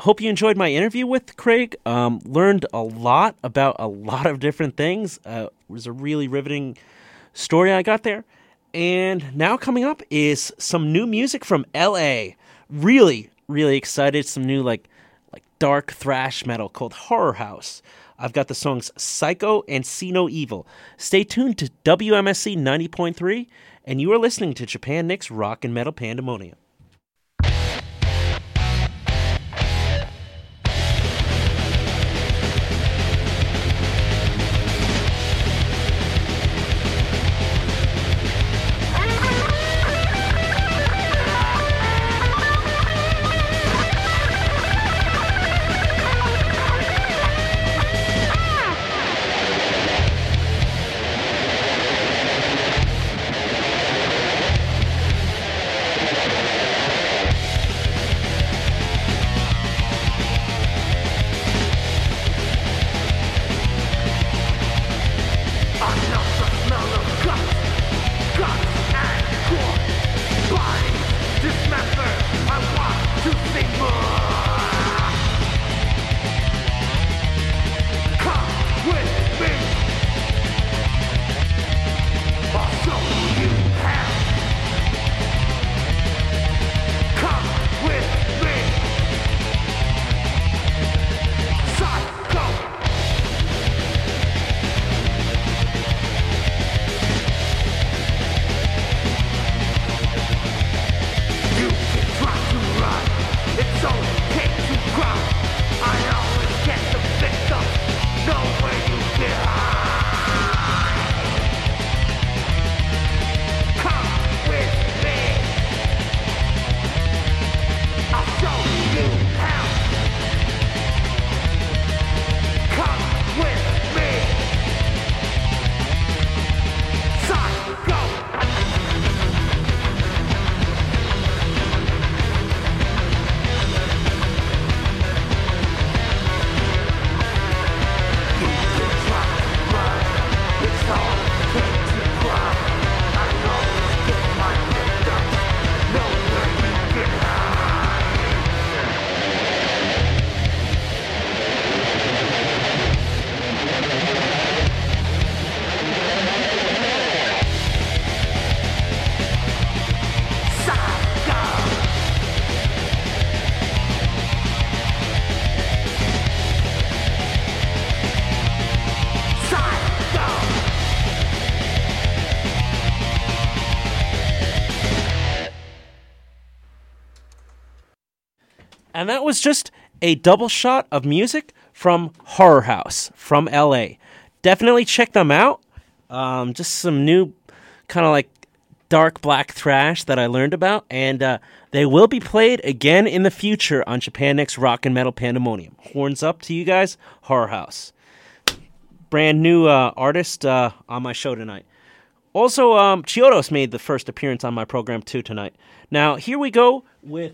hope you enjoyed my interview with Craig. Um, learned a lot about a lot of different things. Uh, it was a really riveting story I got there. And now coming up is some new music from LA. Really, really excited. Some new like like dark thrash metal called Horror House. I've got the songs Psycho and See No Evil. Stay tuned to WMSC 90.3, and you are listening to Japan Nick's Rock and Metal Pandemonium. And that was just a double shot of music from Horror House from LA. Definitely check them out. Um, just some new kind of like dark black thrash that I learned about, and uh, they will be played again in the future on Japan Next Rock and Metal Pandemonium. Horns up to you guys, Horror House. Brand new uh, artist uh, on my show tonight. Also, um, Chiodos made the first appearance on my program too tonight. Now, here we go with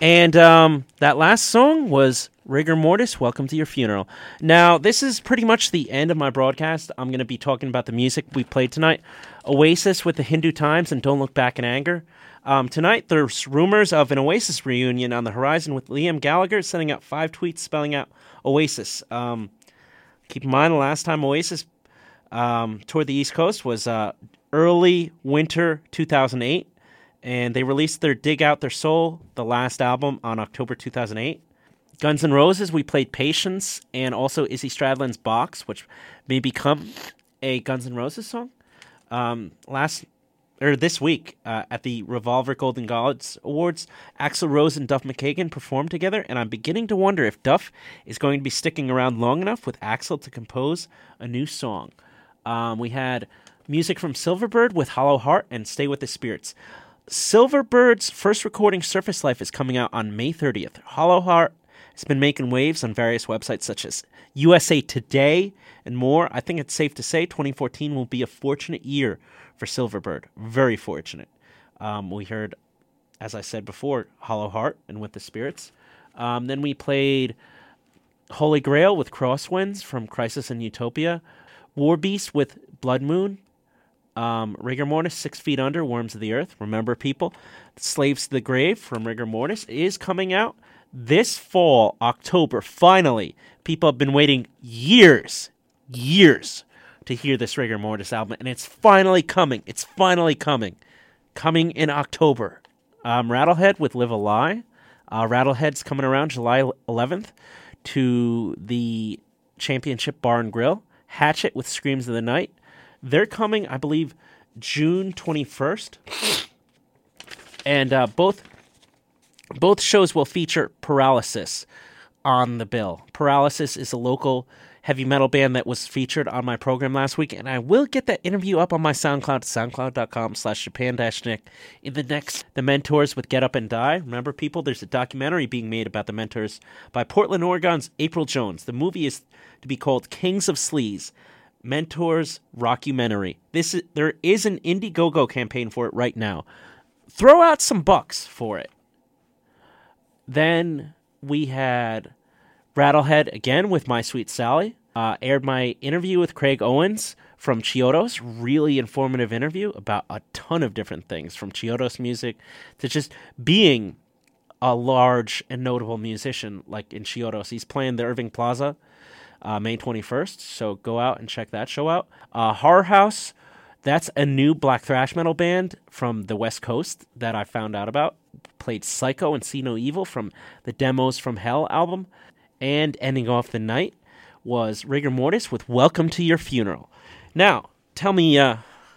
And um, that last song was Rigor Mortis, Welcome to Your Funeral. Now, this is pretty much the end of my broadcast. I'm going to be talking about the music we played tonight Oasis with the Hindu Times and Don't Look Back in Anger. Um, tonight, there's rumors of an Oasis reunion on the horizon with Liam Gallagher sending out five tweets spelling out Oasis. Um, keep in mind, the last time Oasis um, toured the East Coast was uh, early winter 2008 and they released their Dig Out Their Soul, the last album, on October 2008. Guns N' Roses, we played Patience, and also Izzy Stradlin's Box, which may become a Guns N' Roses song. Um, last or this week uh, at the Revolver Golden Gods Awards, Axl Rose and Duff McKagan performed together, and I'm beginning to wonder if Duff is going to be sticking around long enough with Axl to compose a new song. Um, we had music from Silverbird with Hollow Heart and Stay with the Spirits. Silverbird's first recording, Surface Life, is coming out on May 30th. Hollow Heart has been making waves on various websites such as USA Today and more. I think it's safe to say 2014 will be a fortunate year for Silverbird. Very fortunate. Um, we heard, as I said before, Hollow Heart and With the Spirits. Um, then we played Holy Grail with Crosswinds from Crisis and Utopia, War Beast with Blood Moon, um, Rigor Mortis, Six Feet Under, Worms of the Earth. Remember, people, Slaves to the Grave from Rigor Mortis is coming out this fall, October. Finally, people have been waiting years, years to hear this Rigor Mortis album, and it's finally coming. It's finally coming. Coming in October. Um, Rattlehead with Live a Lie. Uh, Rattlehead's coming around July 11th to the Championship Bar and Grill. Hatchet with Screams of the Night. They're coming, I believe, June 21st. And uh, both both shows will feature Paralysis on the bill. Paralysis is a local heavy metal band that was featured on my program last week, and I will get that interview up on my SoundCloud, soundcloud.com slash Japan Nick in the next The Mentors with Get Up and Die. Remember, people, there's a documentary being made about The Mentors by Portland, Oregon's April Jones. The movie is to be called Kings of Sleaze. Mentors Rockumentary. This is, there is an Indiegogo campaign for it right now. Throw out some bucks for it. Then we had Rattlehead again with My Sweet Sally. Uh, aired my interview with Craig Owens from Chiodos. Really informative interview about a ton of different things from Chiodos music to just being a large and notable musician like in Chiodos. He's playing the Irving Plaza uh, May 21st. So go out and check that show out. Uh, Horror House, that's a new black thrash metal band from the West Coast that I found out about. Played Psycho and See No Evil from the Demos from Hell album. And ending off the night was Rigor Mortis with Welcome to Your Funeral. Now, tell me, uh,